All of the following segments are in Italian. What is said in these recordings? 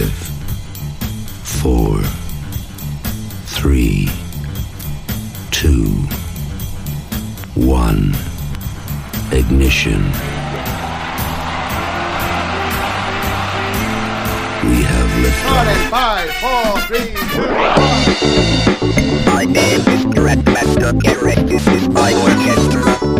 Five, four, three, two, one. Ignition. We have liftoff. Five, four, three, two, My name is Grandmaster Garrett. This is my orchestra.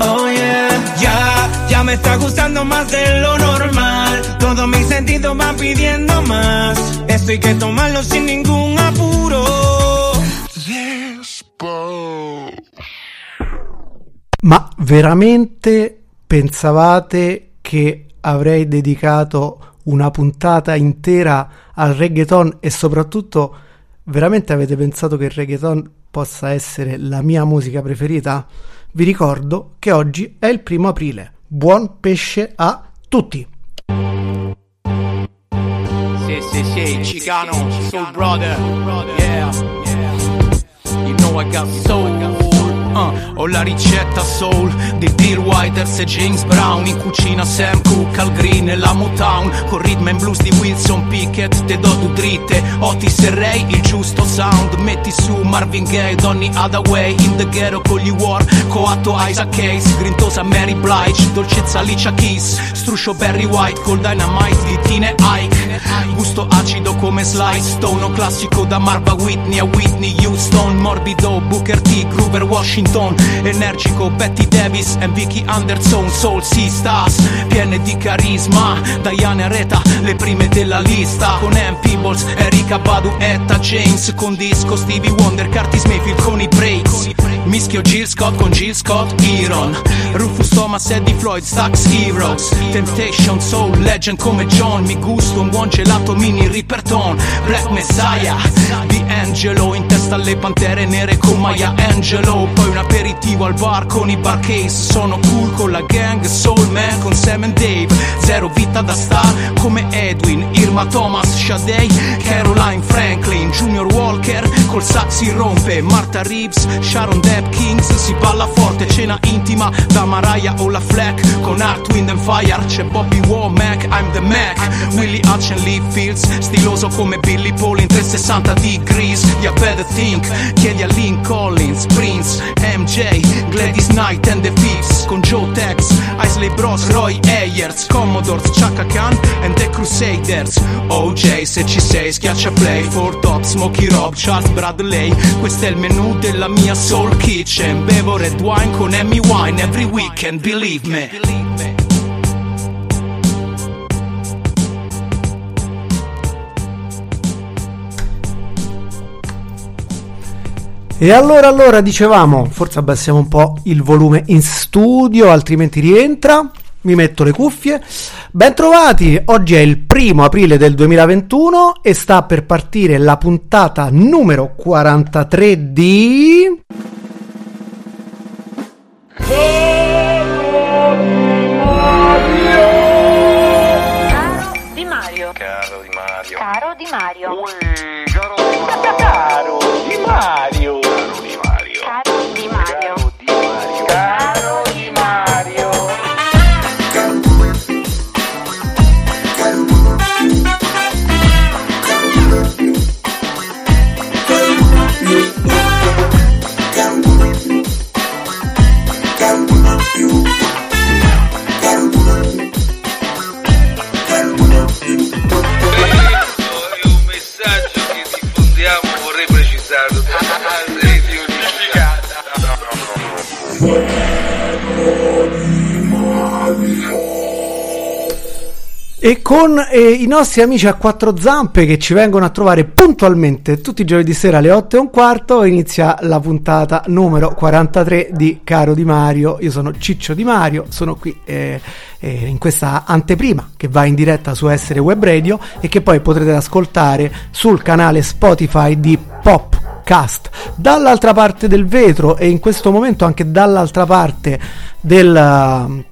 Oh yeah, ya, ya me está gustando más de lo normal. Todos mis sentidos van pidiendo más. Esto hay que tomarlo sin ningún apuro. Ma veramente pensavate che avrei dedicato una puntata intera al reggaeton e soprattutto veramente avete pensato che il reggaeton possa essere la mia musica preferita? Vi ricordo che oggi è il primo aprile. Buon pesce a tutti! Sì, sì, sì, Chicano, Soul Brother, yeah, You know I got soul. Uh, ho la ricetta soul di Bill Withers e James Brown In cucina Sam Cooke al green e la Motown Con rhythm and blues di Wilson Pickett Te do due dritte. Otis e Ray il giusto sound Metti su Marvin Gaye, Donny Hathaway In the ghetto con gli war Coatto Isaac Case Grintosa Mary Blige Dolcezza Alicia Keys Struscio Barry White Col dynamite di Tine Ike. Gusto acido come Slice Stone classico da Marva Whitney a Whitney Houston Morbido Booker T Groover Washington Energico Betty Davis e Vicky Anderson Soul Sea Stars Piene di carisma Diane Areta Le prime della lista. Con Ann Peebles Erika Badu Etta James. Con disco Stevie Wonder Curtis Mayfield con i breaks. Mischio Jill Scott con Jill Scott Iron. Rufus Thomas Eddie Floyd Stax Heroes Temptation Soul Legend come John. Mi gusto un buon gelato mini Riperton Black Messiah. Di Angelo In testa alle pantere nere con Maya Angelo Poi un aperitivo al bar con i bar case Sono cool con la gang Soul Man con Sam and Dave. Zero vita da star come Edwin Irma Thomas Shadei Caroline Franklin Junior Walker col sax si rompe Martha Reeves Sharon Depp Kings si balla forte Cena intima da Mariah o la Fleck Con Art, Wind and Fire c'è Bobby Womack I'm the Mac. Willie Hutch and Lee Fields Stiloso come Billy Paul in 360 degrees. You better think Chiedi a Lynn Collins Prince MJ Gladys Knight and the Thieves Con Joe Tex Isley Bros Roy Ayers Commodores Chaka Khan and the Crusaders. OJ se ci sei schiaccia play Four Top Smokey Rob Charles Bradley. Questo è il menù della mia soul kitchen. Bevo red wine con Amy Wine Every weekend believe me E allora, allora dicevamo, forse abbassiamo un po' il volume in studio, altrimenti rientra. Mi metto le cuffie. Bentrovati, oggi è il primo aprile del 2021 e sta per partire la puntata numero 43 di... Caro Di Mario. Caro Di Mario. Caro Di Mario. Ui, caro Caro Di Mario. E con eh, i nostri amici a quattro zampe che ci vengono a trovare puntualmente tutti i giovedì sera alle 8 e un quarto inizia la puntata numero 43 di Caro Di Mario. Io sono Ciccio Di Mario, sono qui eh, eh, in questa anteprima che va in diretta su Essere Web Radio e che poi potrete ascoltare sul canale Spotify di Popcast. Dall'altra parte del vetro e in questo momento anche dall'altra parte del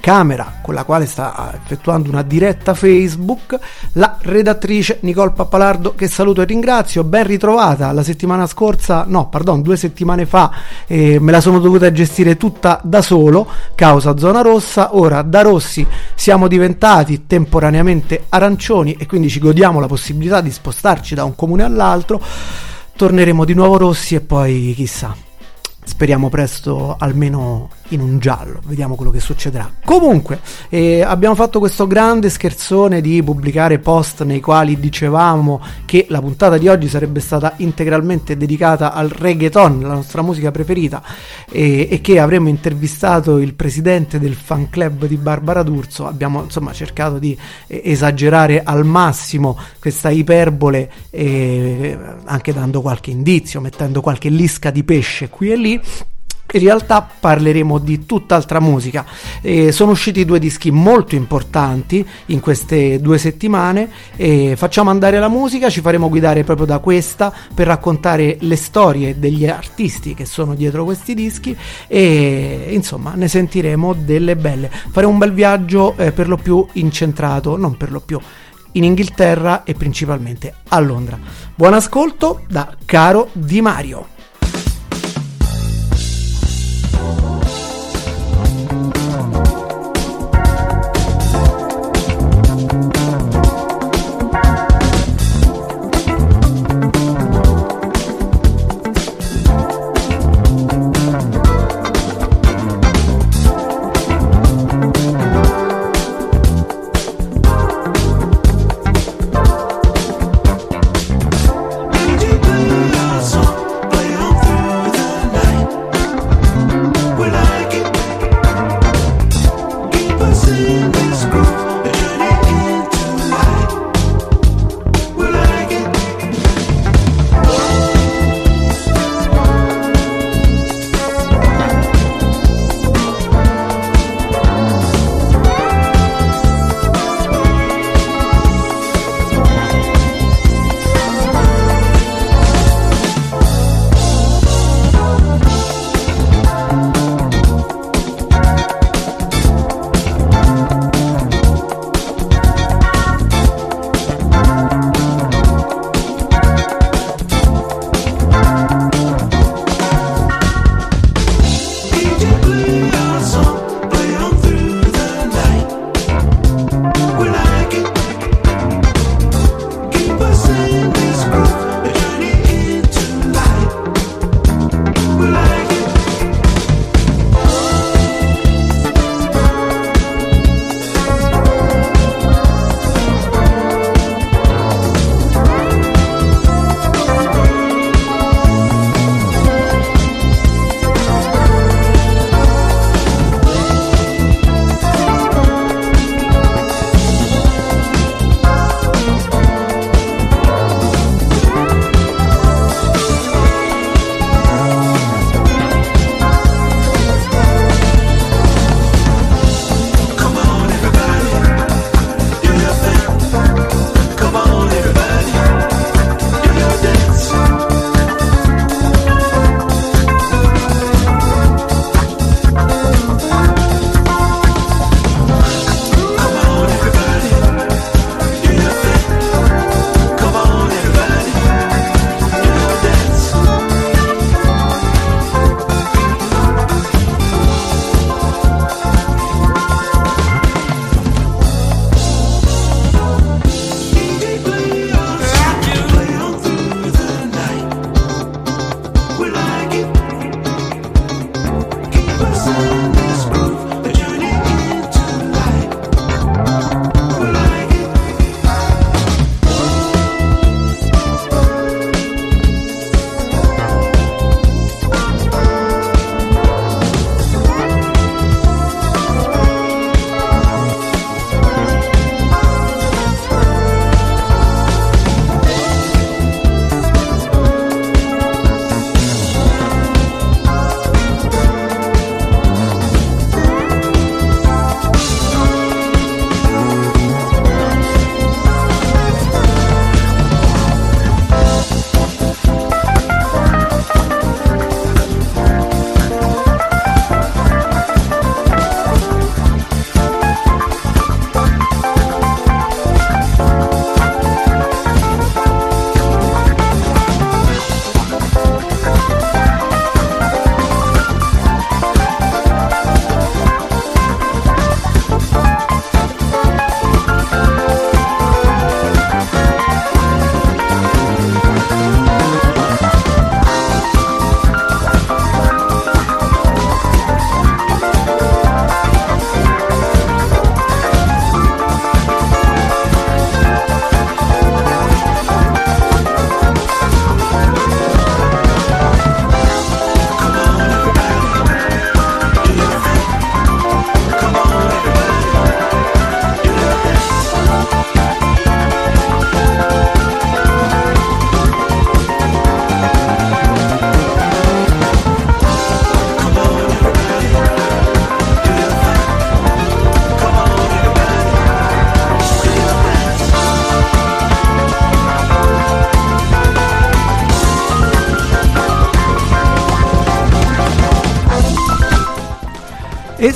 camera con la quale sta effettuando una diretta Facebook, la redattrice Nicole Pappalardo che saluto e ringrazio, ben ritrovata. La settimana scorsa, no, pardon, due settimane fa eh, me la sono dovuta gestire tutta da solo, causa zona rossa, ora da rossi siamo diventati temporaneamente arancioni e quindi ci godiamo la possibilità di spostarci da un comune all'altro, torneremo di nuovo rossi e poi chissà. Speriamo presto almeno in un giallo, vediamo quello che succederà. Comunque, eh, abbiamo fatto questo grande scherzone di pubblicare post nei quali dicevamo che la puntata di oggi sarebbe stata integralmente dedicata al reggaeton, la nostra musica preferita, e, e che avremmo intervistato il presidente del fan club di Barbara D'Urso. Abbiamo insomma cercato di eh, esagerare al massimo questa iperbole, eh, anche dando qualche indizio, mettendo qualche lisca di pesce qui e lì in realtà parleremo di tutt'altra musica. Eh, sono usciti due dischi molto importanti in queste due settimane. Eh, facciamo andare la musica, ci faremo guidare proprio da questa per raccontare le storie degli artisti che sono dietro questi dischi e insomma ne sentiremo delle belle. Faremo un bel viaggio eh, per lo più incentrato, non per lo più in Inghilterra e principalmente a Londra. Buon ascolto da Caro Di Mario.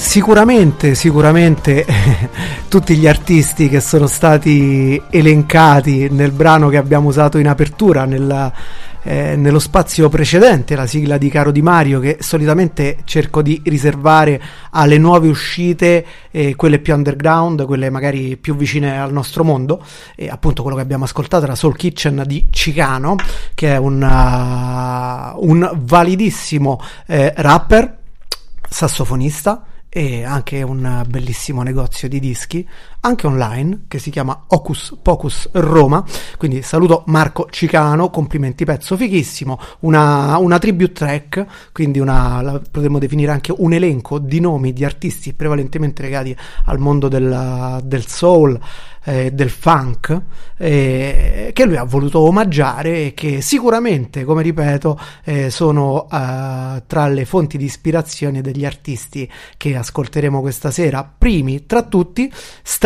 Sicuramente, sicuramente tutti gli artisti che sono stati elencati nel brano che abbiamo usato in apertura, nella, eh, nello spazio precedente, la sigla di Caro Di Mario, che solitamente cerco di riservare alle nuove uscite, eh, quelle più underground, quelle magari più vicine al nostro mondo. E appunto quello che abbiamo ascoltato era Soul Kitchen di Cicano, che è un, uh, un validissimo eh, rapper sassofonista e anche un bellissimo negozio di dischi, anche online, che si chiama Ocus Pocus Roma. Quindi saluto Marco Cicano, complimenti, pezzo fighissimo, una, una tribute track, quindi una, potremmo definire anche un elenco di nomi di artisti prevalentemente legati al mondo del, del soul, eh, del funk, eh, che lui ha voluto omaggiare e che sicuramente, come ripeto, eh, sono eh, tra le fonti di ispirazione degli artisti che ascolteremo questa sera. Primi tra tutti,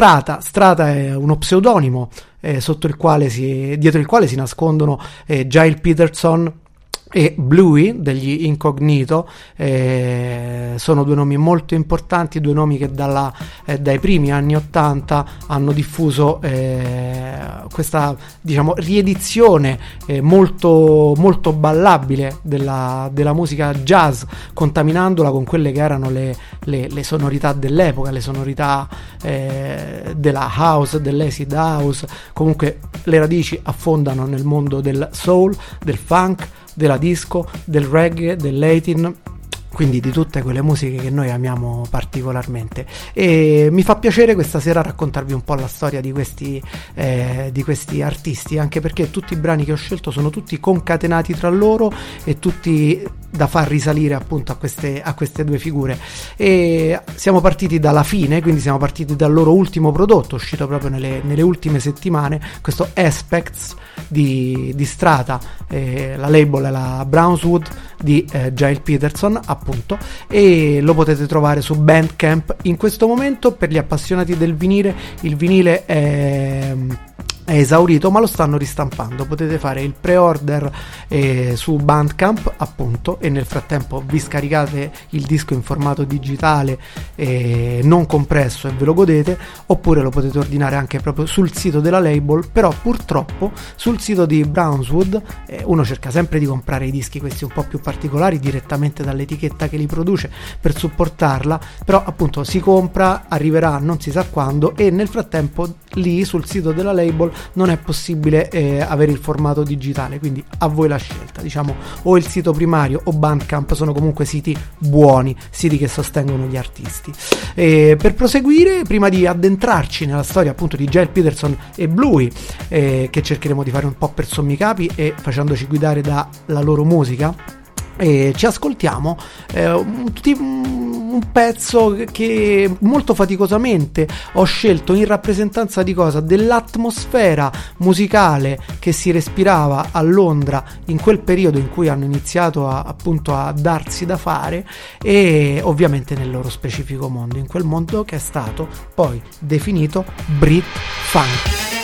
Strata. Strata è uno pseudonimo eh, il si, dietro il quale si nascondono eh, Giles Peterson e Bluey degli Incognito eh, sono due nomi molto importanti, due nomi che dalla, eh, dai primi anni 80 hanno diffuso eh, questa diciamo, riedizione eh, molto, molto ballabile della, della, musica jazz, contaminandola con quelle che erano le, le, le sonorità dell'epoca, le sonorità eh, della house, dell'acid house, comunque le radici affondano nel mondo del soul, del funk, della disco, del reggae, del latin quindi di tutte quelle musiche che noi amiamo particolarmente. E mi fa piacere questa sera raccontarvi un po' la storia di questi, eh, di questi artisti anche perché tutti i brani che ho scelto sono tutti concatenati tra loro e tutti da far risalire appunto a queste, a queste due figure. E siamo partiti dalla fine quindi siamo partiti dal loro ultimo prodotto uscito proprio nelle, nelle ultime settimane questo Aspects di, di Strata eh, la label è la Brownswood di eh, Giles Peterson appunto e lo potete trovare su Bandcamp. In questo momento per gli appassionati del vinile il vinile è è esaurito ma lo stanno ristampando. Potete fare il pre-order eh, su Bandcamp appunto e nel frattempo vi scaricate il disco in formato digitale eh, non compresso e ve lo godete oppure lo potete ordinare anche proprio sul sito della label però purtroppo sul sito di Brownswood eh, uno cerca sempre di comprare i dischi questi un po' più particolari direttamente dall'etichetta che li produce per supportarla però appunto si compra arriverà non si sa quando e nel frattempo lì sul sito della label non è possibile eh, avere il formato digitale, quindi a voi la scelta. Diciamo o il sito primario o Bandcamp sono comunque siti buoni, siti che sostengono gli artisti. E per proseguire, prima di addentrarci nella storia appunto di Giles Peterson e Bluey, eh, che cercheremo di fare un po' per sommi capi e facendoci guidare dalla loro musica, e ci ascoltiamo eh, un, un, pezzo che molto faticosamente ho scelto in rappresentanza di cosa? Dell'atmosfera musicale che si respirava a Londra in quel periodo in cui hanno iniziato a, appunto a darsi da fare e ovviamente nel loro specifico mondo, in quel mondo che è stato poi definito Brit Funk.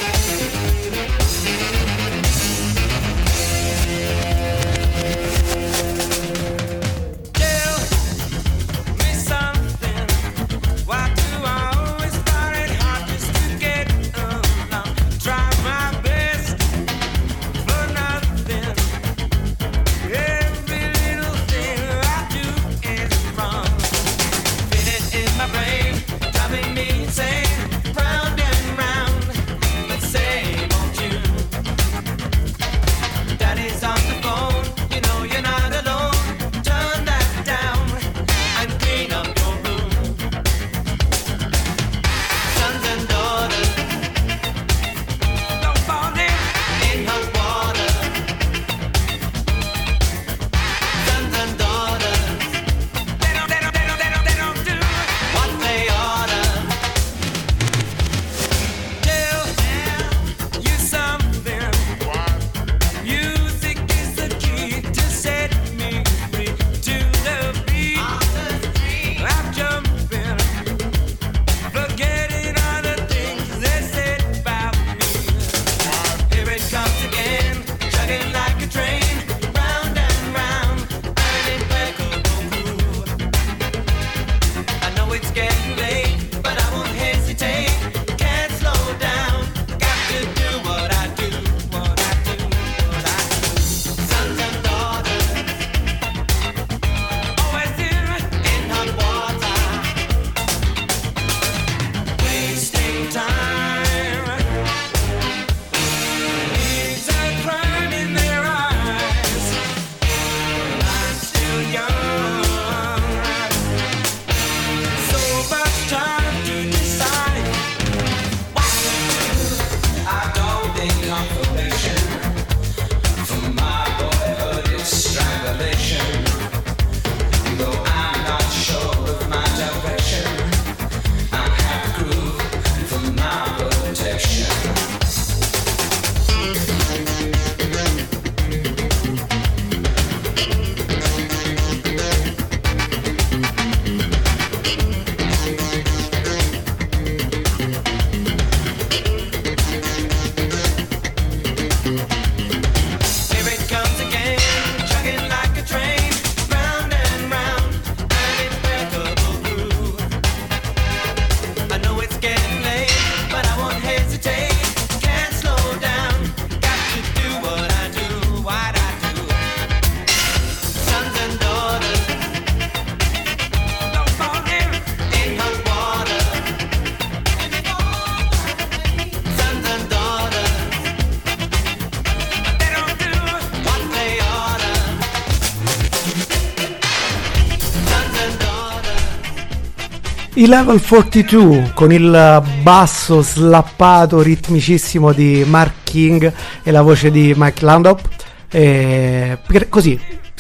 I Level 42 con il basso slappato ritmicissimo di Mark King e la voce di Mike Landop. Eh, per- così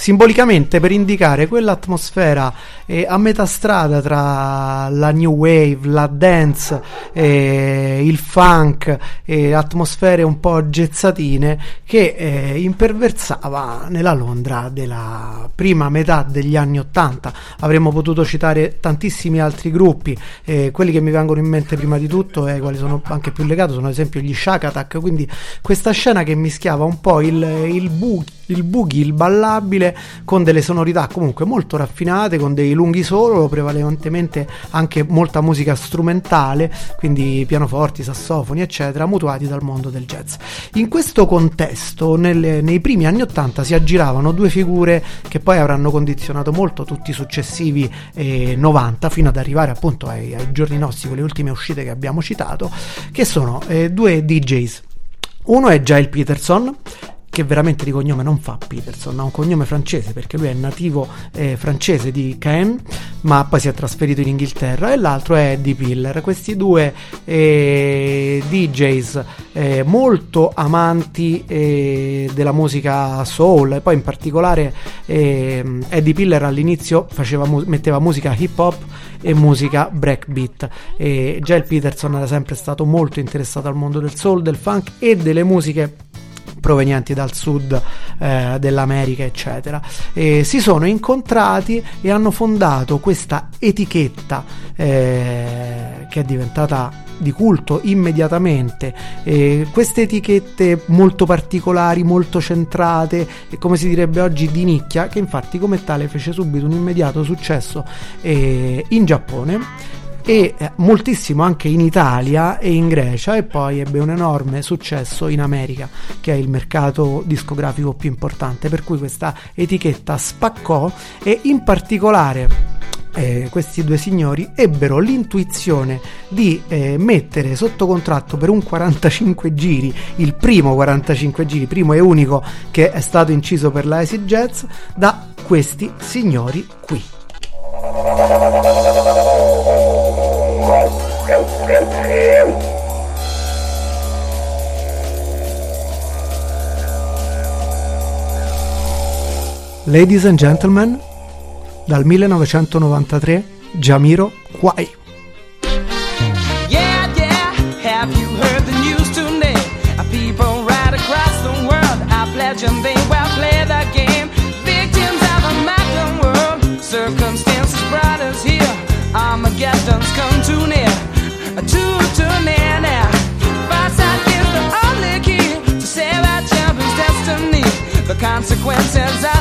simbolicamente per indicare quell'atmosfera eh, a metà strada tra la new wave, la dance, eh, il funk, eh, atmosfere un po' gezzatine che eh, imperversava nella Londra della prima metà degli anni Ottanta. Avremmo potuto citare tantissimi altri gruppi, eh, quelli che mi vengono in mente prima di tutto e ai quali sono anche più legato sono ad esempio gli Shack Attack, quindi questa scena che mischiava un po' il, il, bu- il boogie, il ballabile con delle sonorità comunque molto raffinate, con dei lunghi solo, prevalentemente anche molta musica strumentale, quindi pianoforti, sassofoni, eccetera, mutuati dal mondo del jazz. In questo contesto, nelle- nei primi anni 80 si aggiravano due figure che poi avranno condizionato molto tutti i successivi eh, 90 fino ad arrivare appunto ai, ai giorni nostri con le ultime uscite che abbiamo citato, che sono eh, due DJs. Uno è Giles Peterson, che veramente di cognome non fa Peterson, ha un cognome francese perché lui è nativo eh, francese di Caen, ma poi si è trasferito in Inghilterra, e l'altro è Eddie Piller. Questi due eh, DJs eh, molto amanti eh, della musica soul, e poi in particolare eh, Eddie Piller all'inizio mu- metteva musica hip hop e musica breakbeat. E Giles Peterson era sempre stato molto interessato al mondo del soul, del funk e delle musiche provenienti dal sud eh, dell'America, eccetera. E si sono incontrati e hanno fondato questa etichetta eh, che è diventata di culto immediatamente. E queste etichette molto particolari, molto centrate e come si direbbe oggi di nicchia, che infatti come tale fece subito un immediato successo eh, in Giappone e eh, moltissimo anche in Italia e in Grecia e poi ebbe un enorme successo in America che è il mercato discografico più importante per cui questa etichetta spaccò e in particolare eh, questi due signori ebbero l'intuizione di eh, mettere sotto contratto per un 45 giri, il primo 45 giri, primo e unico che è stato inciso per la Acid Jazz, da questi signori qui. Ladies and gentlemen, dal 1993 Jamiro Kwai. Yeah, yeah, have you heard the news today? Uh, People right across the world are pledging they will play the game. Victims of a modern world, circumstances brought us here. Armageddon's come too near, too, too near now. Foresight is the only key to save our champion's destiny. The consequences are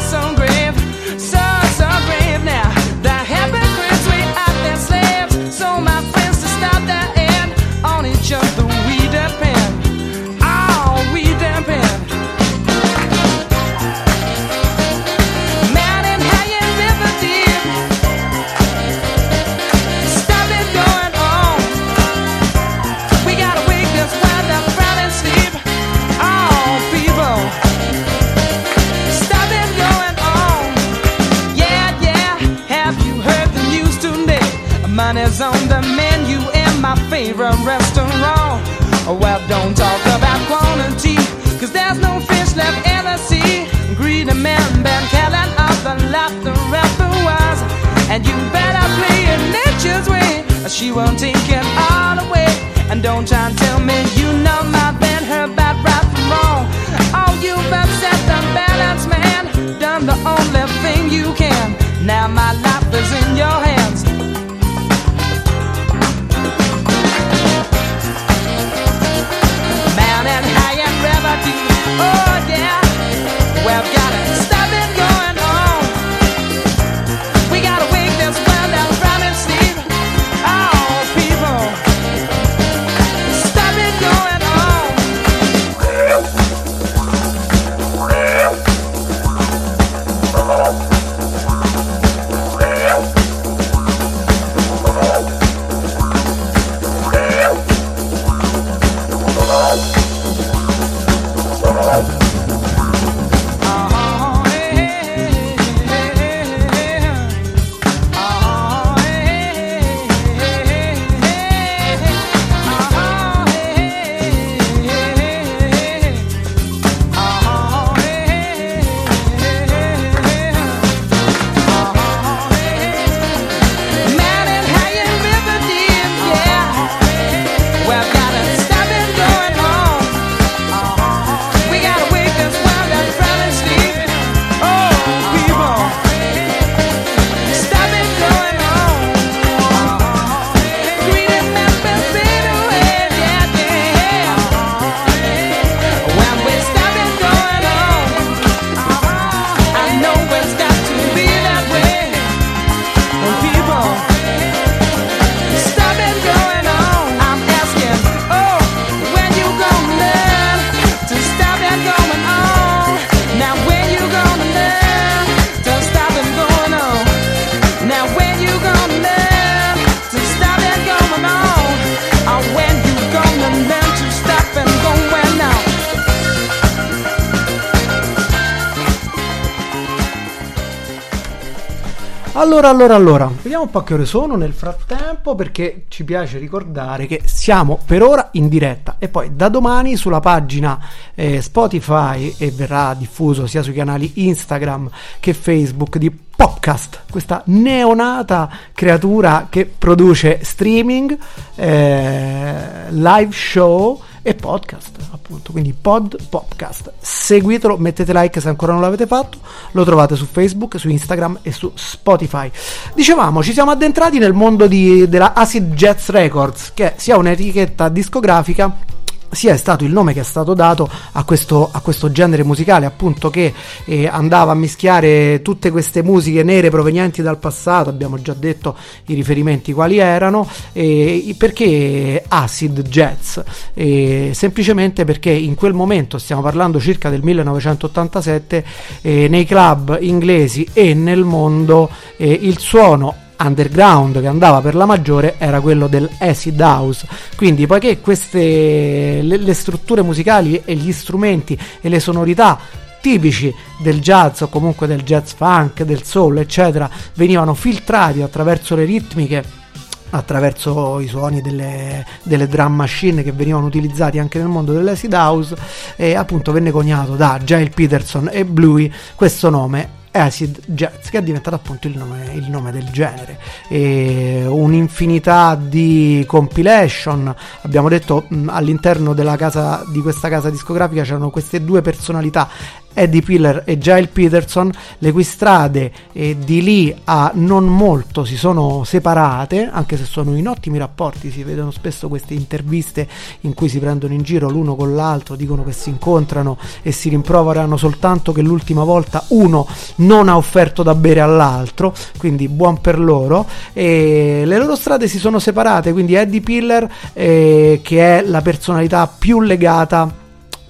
Allora, allora, allora, vediamo un po' che ore sono nel frattempo perché ci piace ricordare che siamo per ora in diretta. E poi da domani sulla pagina eh, Spotify e verrà diffuso sia sui canali Instagram che Facebook di Podcast, questa neonata creatura che produce streaming, eh, live show e podcast, appunto. Quindi Pod Podcast. Seguitelo, mettete like se ancora non l'avete fatto. Lo trovate su Facebook, su Instagram e su Spotify. Dicevamo, ci siamo addentrati nel mondo di- della Acid Jazz Records, che sia un'etichetta discografica sia è stato il nome che è stato dato a questo, a questo genere musicale, appunto che eh, andava a mischiare tutte queste musiche nere provenienti dal passato, abbiamo già detto i riferimenti quali erano, eh, perché acid jazz? Eh, semplicemente perché in quel momento, stiamo parlando circa del 1987, eh, nei club inglesi e nel mondo eh, il suono underground che andava per la maggiore era quello del acid house. Quindi poiché queste le, le strutture musicali e gli strumenti e le sonorità tipici del jazz o comunque del jazz funk, del soul eccetera venivano filtrati attraverso le ritmiche attraverso i suoni delle, delle drum machine che venivano utilizzati anche nel mondo dell'acid house e appunto venne coniato da Giles Peterson e Bluey questo nome Acid Jazz che è diventato appunto il nome, il nome del genere. E un'infinità di compilation abbiamo detto all'interno della casa di questa casa discografica c'erano queste due personalità Eddie Piller e Giles Peterson, le cui strade eh, di lì a non molto si sono separate, anche se sono in ottimi rapporti, si vedono spesso queste interviste in cui si prendono in giro l'uno con l'altro, dicono che si incontrano e si rimproverano soltanto che l'ultima volta uno non ha offerto da bere all'altro, quindi buon per loro. E le loro strade si sono separate, quindi Eddie Piller, eh, che è la personalità più legata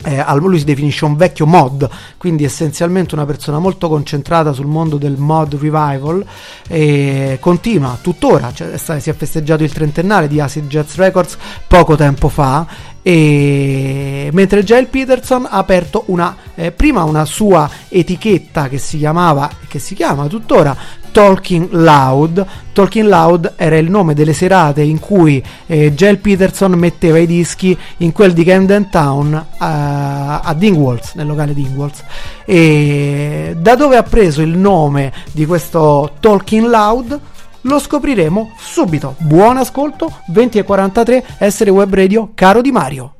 eh, lui si definisce un vecchio mod, quindi essenzialmente una persona molto concentrata sul mondo del mod revival e continua tuttora, cioè, si è festeggiato il trentennale di Acid Jazz Records poco tempo fa e mentre Giles Peterson ha aperto una eh, prima una sua etichetta che si chiamava che si chiama tuttora Talking Loud. Talking Loud era il nome delle serate in cui eh, Giles Peterson metteva i dischi in quel di Camden Town eh, a Dingwalls nel locale Dingwalls. E da dove ha preso il nome di questo Talking Loud lo scopriremo subito. Buon ascolto, 20 e 43, essere web radio, caro Di Mario.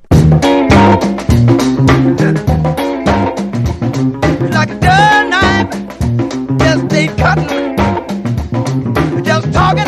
like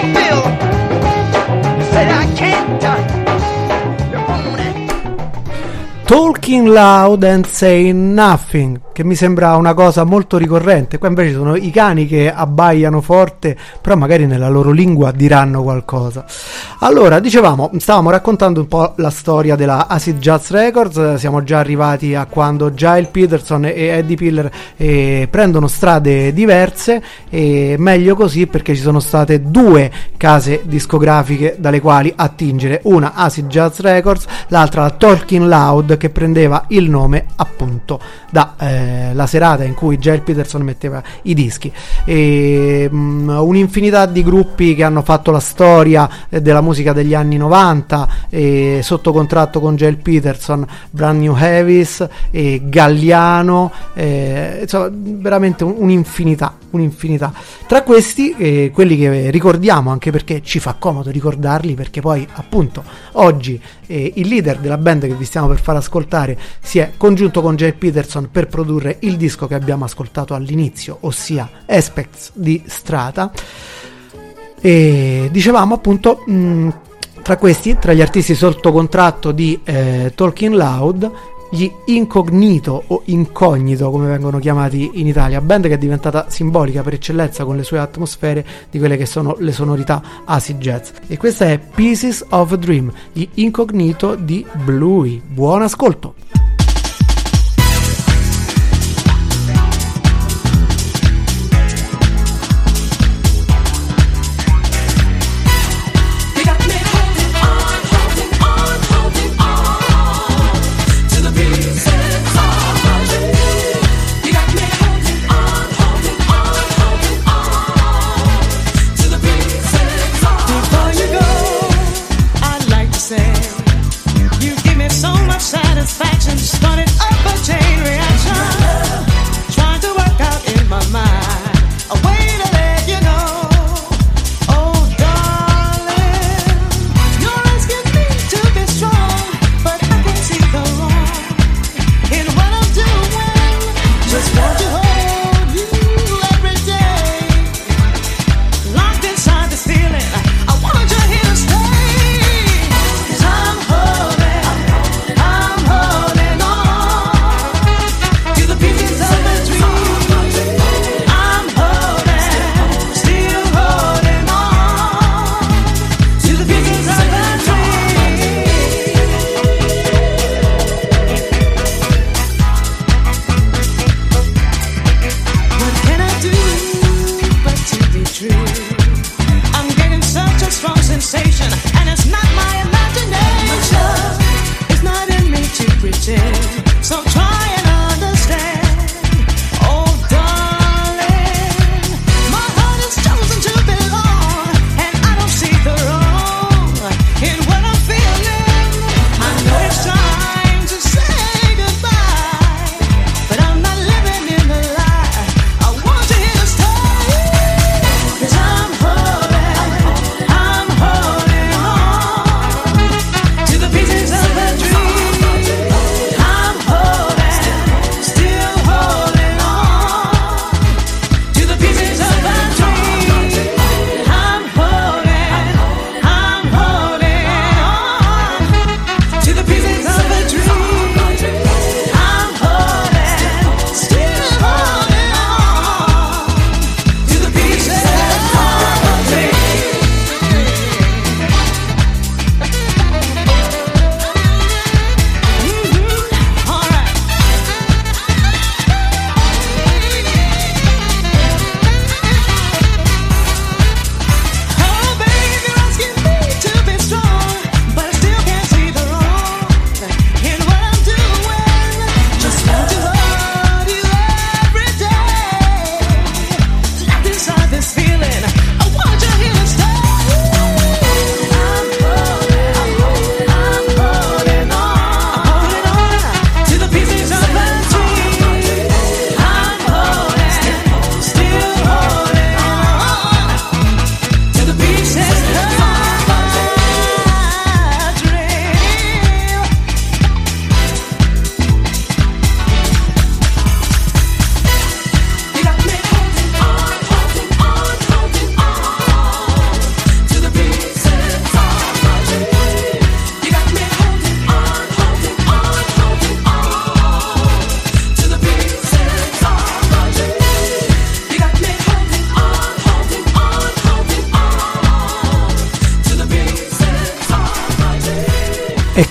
to Talking loud and saying nothing, che mi sembra una cosa molto ricorrente. Qua invece sono i cani che abbaiano forte, però magari nella loro lingua diranno qualcosa. Allora, dicevamo, stavamo raccontando un po' la storia della Acid Jazz Records, siamo già arrivati a quando Giles Peterson e Eddie Piller eh, prendono strade diverse e meglio così perché ci sono state due case discografiche dalle quali attingere, una Acid Jazz Records, l'altra la Talking Loud che prendeva il nome appunto da eh, serata in cui Giles Peterson metteva i dischi. E mh, un'infinità di gruppi che hanno fatto la storia eh, della musica degli anni 90 eh, sotto contratto con Giles Peterson Brand New Heavis Galliano eh, insomma veramente un- un'infinità un'infinità. Tra questi eh, quelli che ricordiamo anche perché ci fa comodo ricordarli perché poi appunto oggi eh, il leader della band che vi stiamo per far ascoltare si è congiunto con Jay Peterson per produrre il disco che abbiamo ascoltato all'inizio ossia Aspects di Strata. E dicevamo appunto mh, tra questi tra gli artisti sotto contratto di eh, Talking Loud gli Incognito o Incognito come vengono chiamati in Italia, band che è diventata simbolica per eccellenza con le sue atmosfere di quelle che sono le sonorità acid jazz. E questa è Pieces of a Dream, gli Incognito di Bluey. Buon ascolto!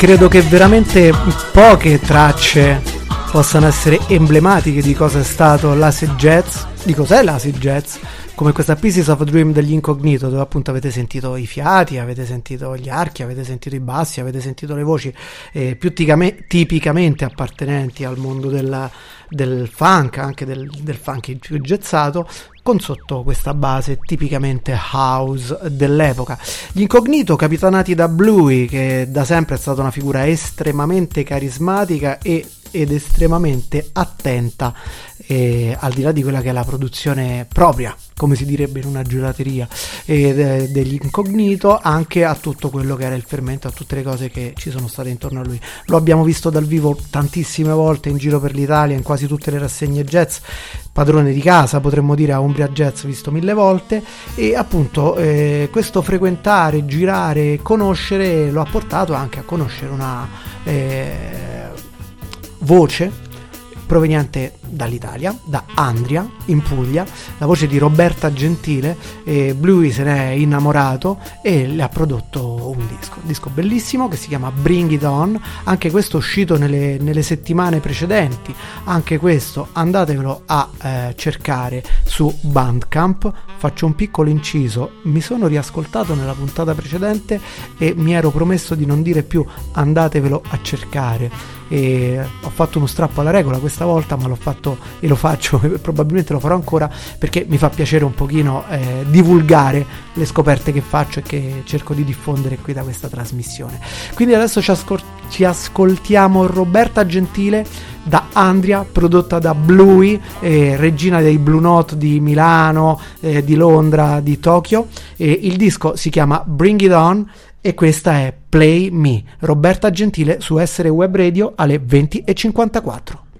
Credo che veramente poche tracce possano essere emblematiche di cosa è stato l'acid jazz, di cos'è l'acid jazz, come questa Pieces of Dream degli Incognito, dove appunto avete sentito i fiati, avete sentito gli archi, avete sentito i bassi, avete sentito le voci eh, più ticame- tipicamente appartenenti al mondo del, del funk, anche del, del funk più jazzato, con sotto questa base tipicamente house dell'epoca. Gli incognito capitanati da Bluey, che da sempre è stata una figura estremamente carismatica e, ed estremamente attenta eh, al di là di quella che è la produzione propria, come si direbbe in una gelateria, eh, de- degli incognito, anche a tutto quello che era il fermento, a tutte le cose che ci sono state intorno a lui. Lo abbiamo visto dal vivo tantissime volte in giro per l'Italia, in quasi tutte le rassegne jazz, padrone di casa, potremmo dire a Umbria Jazz visto mille volte e appunto eh, questo frequentare, girare, conoscere lo ha portato anche a conoscere una eh, voce proveniente dall'Italia, da Andria, in Puglia, la voce di Roberta Gentile, e Bluey se ne è innamorato e le ha prodotto un disco, un disco bellissimo che si chiama Bring It On, anche questo uscito nelle, nelle settimane precedenti, anche questo andatevelo a eh, cercare su Bandcamp, faccio un piccolo inciso, mi sono riascoltato nella puntata precedente e mi ero promesso di non dire più andatevelo a cercare. E ho fatto uno strappo alla regola questa volta ma l'ho fatto e lo faccio e probabilmente lo farò ancora perché mi fa piacere un pochino eh, divulgare le scoperte che faccio e che cerco di diffondere qui da questa trasmissione quindi adesso ci, ascol- ci ascoltiamo Roberta Gentile da Andria, prodotta da Bluey, eh, regina dei Blue Note di Milano, eh, di Londra, di Tokyo. Il disco si chiama Bring It On e questa è Play Me, Roberta Gentile su Essere Web Radio alle 20.54.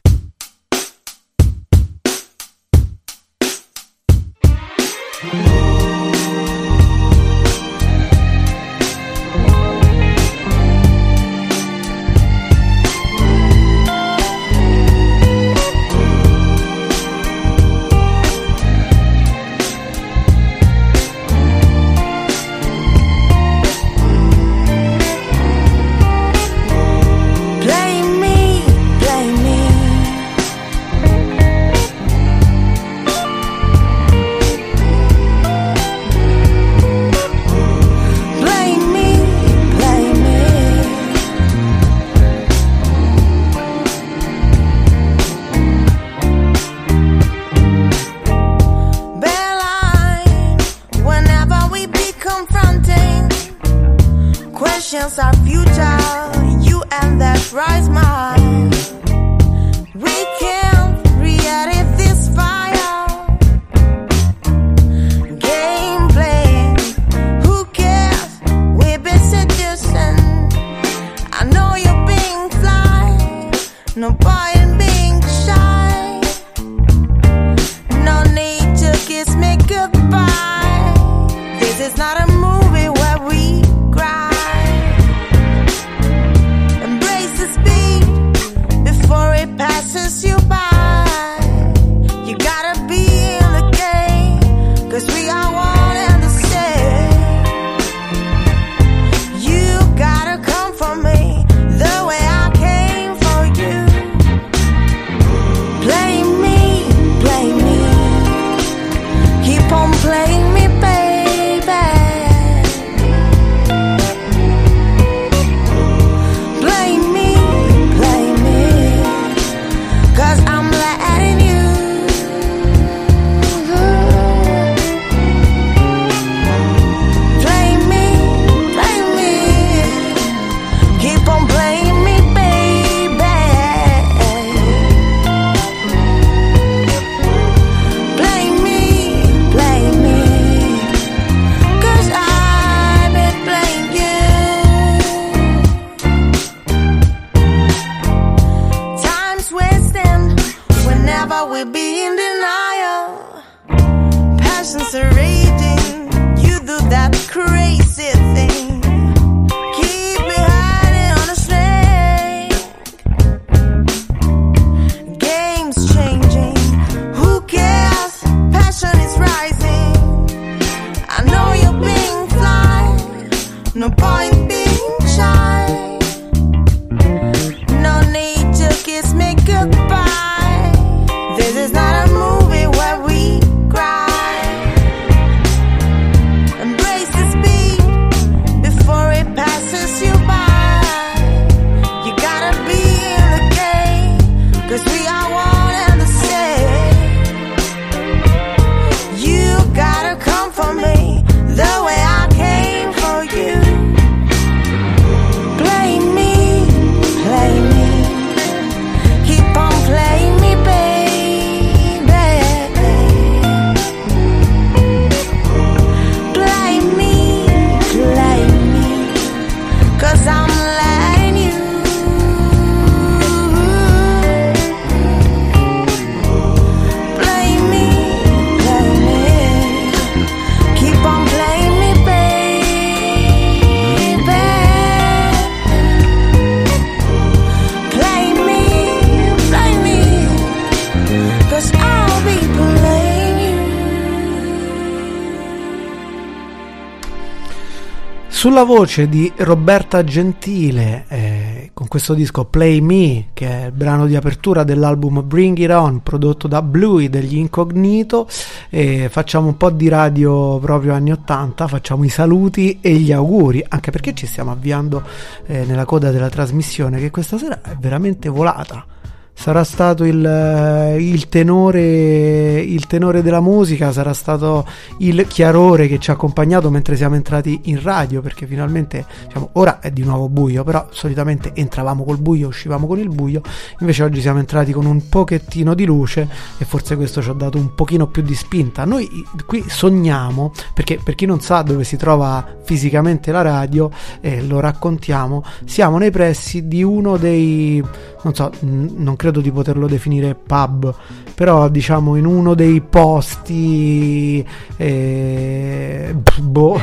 Sulla voce di Roberta Gentile, eh, con questo disco Play Me, che è il brano di apertura dell'album Bring It On, prodotto da Bluey degli Incognito, eh, facciamo un po' di radio proprio anni 80, facciamo i saluti e gli auguri, anche perché ci stiamo avviando eh, nella coda della trasmissione, che questa sera è veramente volata sarà stato il, eh, il, tenore, il tenore della musica, sarà stato il chiarore che ci ha accompagnato mentre siamo entrati in radio, perché finalmente diciamo, ora è di nuovo buio, però solitamente entravamo col buio, uscivamo con il buio, invece oggi siamo entrati con un pochettino di luce e forse questo ci ha dato un pochino più di spinta. Noi qui sogniamo, perché per chi non sa dove si trova fisicamente la radio, eh, lo raccontiamo, siamo nei pressi di uno dei non so, non credo di poterlo definire pub, però diciamo in uno dei posti eh, boh,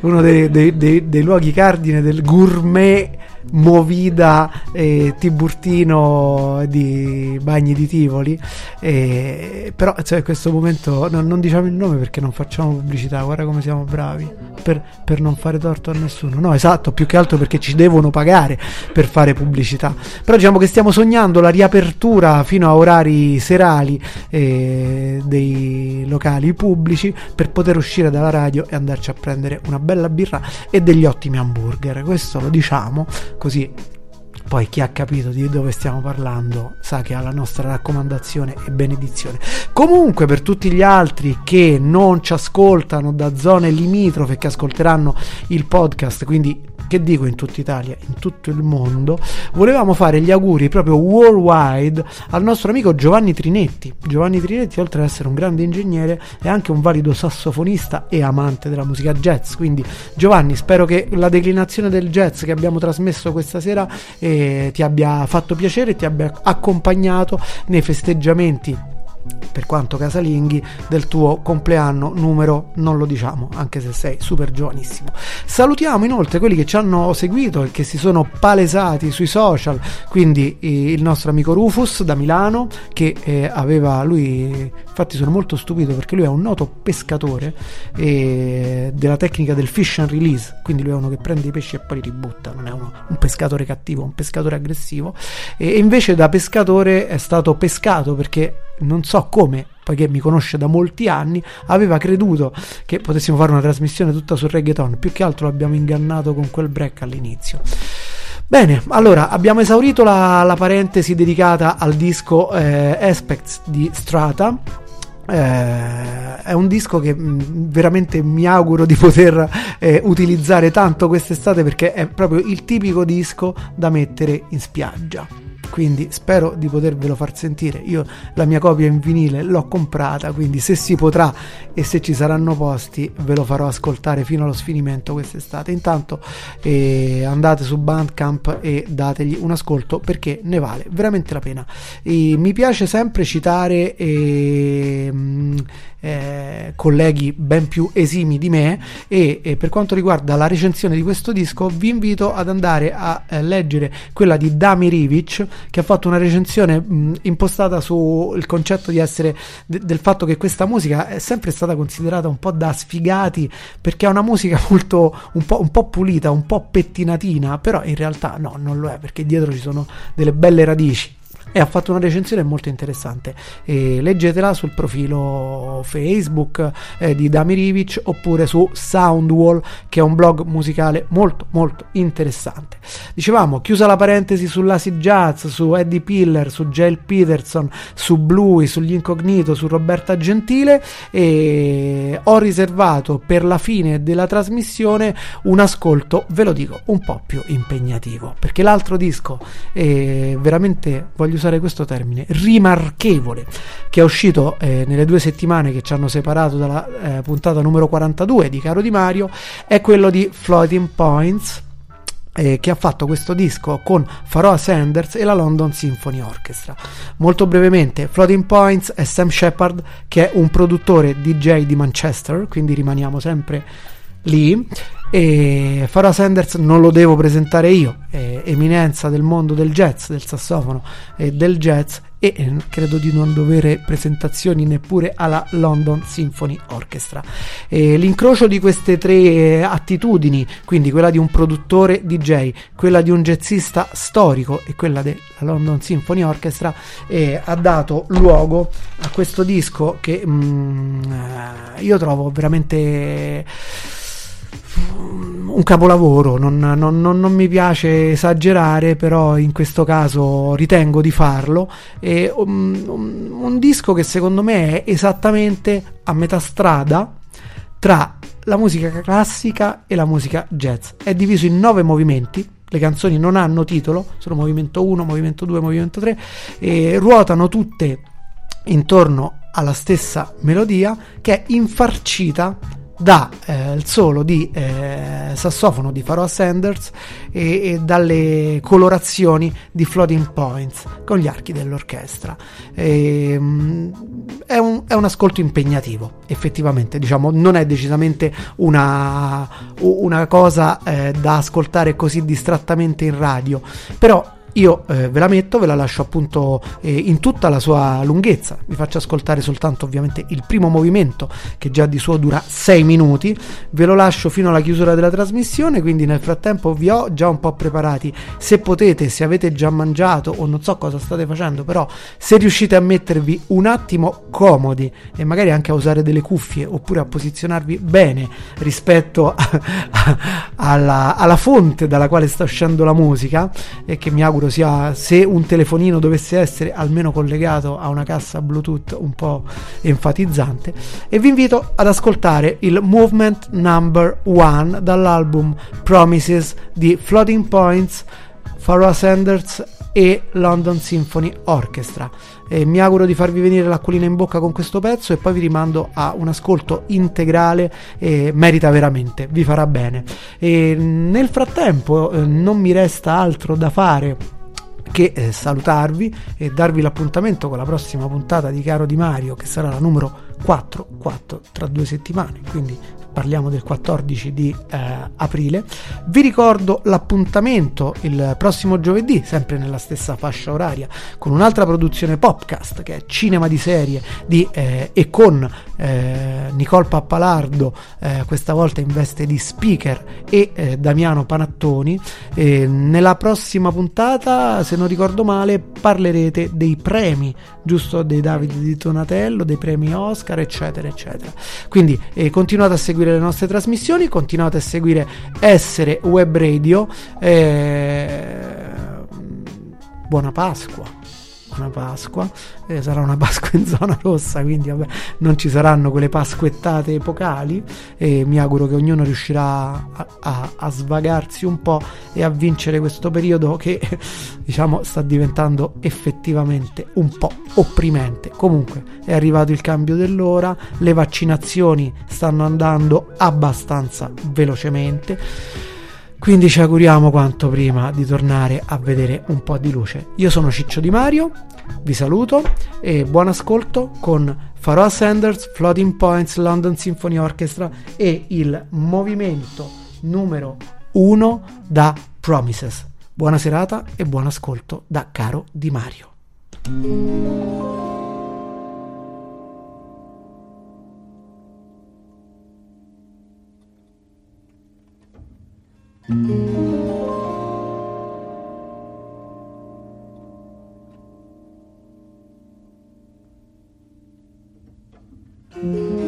uno dei, dei, dei, dei luoghi cardine del gourmet movida eh, Tiburtino di Bagni di Tivoli. Eh, però cioè, in questo momento no, non diciamo il nome perché non facciamo pubblicità guarda come siamo bravi per, per, non fare torto a nessuno. No esatto più che altro perché ci devono pagare per fare pubblicità. Però diciamo che stiamo sognando la riapertura fino a orari serali eh, dei locali pubblici per poter uscire dalla radio e andarci a prendere una bella birra e degli ottimi hamburger. Questo lo diciamo così poi chi ha capito di dove stiamo parlando sa che ha la nostra raccomandazione e benedizione. Comunque per tutti gli altri che non ci ascoltano da zone limitrofe che ascolteranno il podcast, quindi che dico in tutta Italia, in tutto il mondo, volevamo fare gli auguri proprio worldwide al nostro amico Giovanni Trinetti. Giovanni Trinetti, oltre ad essere un grande ingegnere, è anche un valido sassofonista e amante della musica jazz. Quindi, Giovanni, spero che la declinazione del jazz che abbiamo trasmesso questa sera eh, ti abbia fatto piacere e ti abbia accompagnato nei festeggiamenti per quanto casalinghi del tuo compleanno numero. Non lo diciamo anche se sei super giovanissimo. Salutiamo inoltre quelli che ci hanno seguito e che si sono palesati sui social. Quindi il nostro amico Rufus da Milano che eh, aveva lui infatti sono molto stupito perché lui è un noto pescatore eh, della tecnica del fish and release. Quindi lui è uno che prende i pesci e poi li ributta non è uno, un pescatore cattivo un pescatore aggressivo. E invece da pescatore è stato pescato perché non so come, poiché mi conosce da molti anni, aveva creduto che potessimo fare una trasmissione tutta sul reggaeton, più che altro l'abbiamo ingannato con quel break all'inizio. Bene, allora abbiamo esaurito la, la parentesi dedicata al disco eh, Aspects di Strata. Eh, è un disco che mh, veramente mi auguro di poter eh, utilizzare tanto quest'estate perché è proprio il tipico disco da mettere in spiaggia quindi spero di potervelo far sentire. Io la mia copia in vinile l'ho comprata, quindi se si potrà e se ci saranno posti ve lo farò ascoltare fino allo sfinimento quest'estate. Intanto eh, andate su Bandcamp e dategli un ascolto perché ne vale veramente la pena. E mi piace sempre citare eh, eh, colleghi ben più esimi di me e, e, per quanto riguarda la recensione di questo disco vi invito ad andare a eh, leggere quella di Dami Rivic che ha fatto una recensione mh, impostata sul concetto di essere de- del fatto che questa musica è sempre stata considerata un po' da sfigati perché è una musica molto un po', un po' pulita, un po' pettinatina, però in realtà no, non lo è perché dietro ci sono delle belle radici e ha fatto una recensione molto interessante. E leggetela sul profilo Facebook eh, di Dami Rivic oppure su Soundwall, che è un blog musicale molto molto interessante. Dicevamo, chiusa la parentesi sull'acid jazz, su Eddie Piller, su Jail Peterson, su Bluey, sugli Incognito, su Roberta Gentile e ho riservato per la fine della trasmissione un ascolto, ve lo dico, un po' più impegnativo, perché l'altro disco è veramente voglio usare questo termine, rimarchevole, che è uscito eh, nelle due settimane che ci hanno separato dalla eh, puntata numero 42 di Caro Di Mario, è quello di Floating Points. Eh, che ha fatto questo disco con Faroa Sanders e la London Symphony Orchestra. Molto brevemente, Floating Points è Sam Shepard, che è un produttore DJ di Manchester, quindi rimaniamo sempre lì e Farah Sanders non lo devo presentare io, è eminenza del mondo del jazz, del sassofono e del jazz e eh, credo di non dovere presentazioni neppure alla London Symphony Orchestra. E l'incrocio di queste tre eh, attitudini, quindi quella di un produttore DJ, quella di un jazzista storico e quella della London Symphony Orchestra, eh, ha dato luogo a questo disco che mm, eh, io trovo veramente un capolavoro, non, non- non- non mi piace esagerare, però in questo caso ritengo di farlo. È un, un- un disco che secondo me è esattamente a metà strada tra la musica classica e la musica jazz. È diviso in nove movimenti. Le canzoni non hanno titolo, sono movimento 1, movimento 2, movimento 3 e ruotano tutte intorno alla stessa melodia che è infarcita da eh, solo di eh, sassofono di Pharoah Sanders e, e dalle colorazioni di Floating Points con gli archi dell'orchestra. Ehm, è, un, è un ascolto impegnativo, effettivamente, diciamo, non è decisamente una, una cosa eh, da ascoltare così distrattamente in radio, però io eh, ve la metto, ve la lascio appunto eh, in tutta la sua lunghezza. Vi faccio ascoltare soltanto ovviamente il primo movimento che già di suo dura 6 minuti. Ve lo lascio fino alla chiusura della trasmissione, quindi nel frattempo vi ho già un po' preparati. Se potete, se avete già mangiato o non so cosa state facendo, però se riuscite a mettervi un attimo comodi e magari anche a usare delle cuffie oppure a posizionarvi bene rispetto alla, alla fonte dalla quale sta uscendo la musica e che mi auguro sia se un telefonino dovesse essere almeno collegato a una cassa bluetooth un po' enfatizzante e vi invito ad ascoltare il movement number one dall'album Promises di Floating Points Pharoah Sanders e London Symphony Orchestra. E mi auguro di farvi venire l'acquolina in bocca con questo pezzo e poi vi rimando a un ascolto integrale e merita veramente, vi farà bene. E nel frattempo eh, non mi resta altro da fare che eh, salutarvi e darvi l'appuntamento con la prossima puntata di Caro Di Mario che sarà la numero 4, 4 tra due settimane, quindi parliamo del 14 di eh, aprile. Vi ricordo l'appuntamento il prossimo giovedì, sempre nella stessa fascia oraria, con un'altra produzione podcast che è Cinema di serie di, eh, e con eh, Nicole Pappalardo, eh, questa volta in veste di speaker, e eh, Damiano Panattoni. E nella prossima puntata, se non ricordo male, parlerete dei premi, giusto? Dei Davide di Donatello, dei premi Oscar, eccetera, eccetera. Quindi eh, continuate a seguire le nostre trasmissioni, continuate a seguire Essere Web Radio. eh, buona Pasqua. Buona Pasqua, Eh, sarà una Pasqua in zona rossa, quindi vabbè, non ci saranno quelle pasquettate epocali e mi auguro che ognuno riuscirà a, a- a svagarsi un po' e a vincere questo periodo che diciamo sta diventando effettivamente un po' opprimente. Comunque è arrivato il cambio dell'ora, le vaccinazioni stanno andando abbastanza velocemente. Quindi ci auguriamo quanto prima di tornare a vedere un po' di luce. Io sono Ciccio Di Mario, vi saluto e buon ascolto con Pharoah Sanders, Floating Points, London Symphony Orchestra e il movimento numero 1 da Promises. Buona serata e buon ascolto da Caro Di Mario. thank mm -hmm. you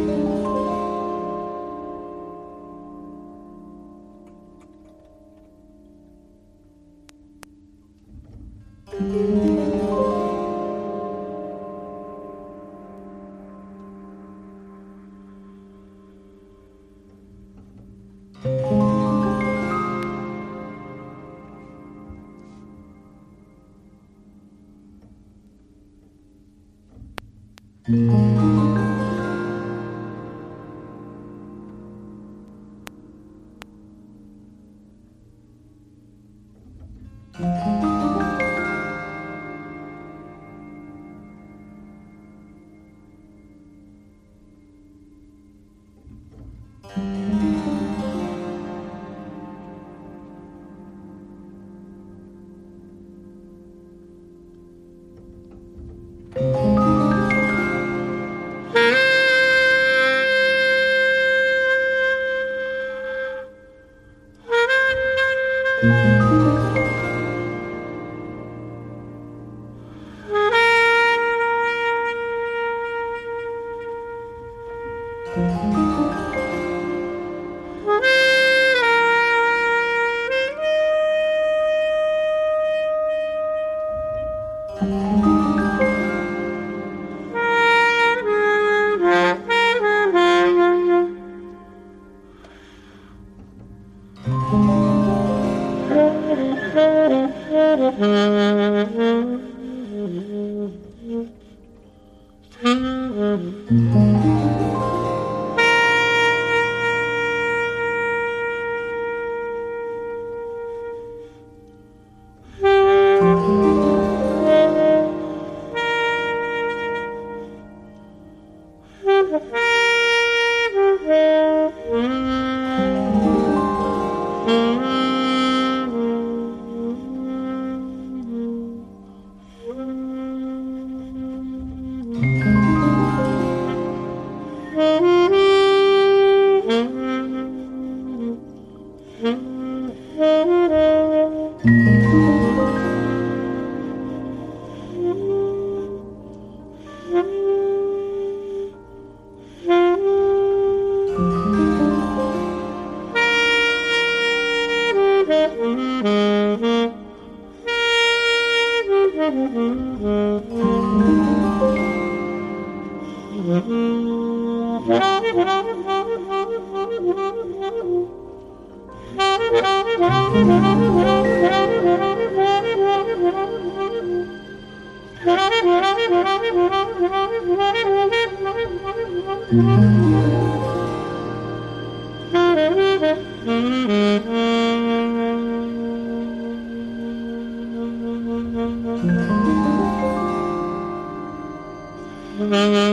Mm-hmm.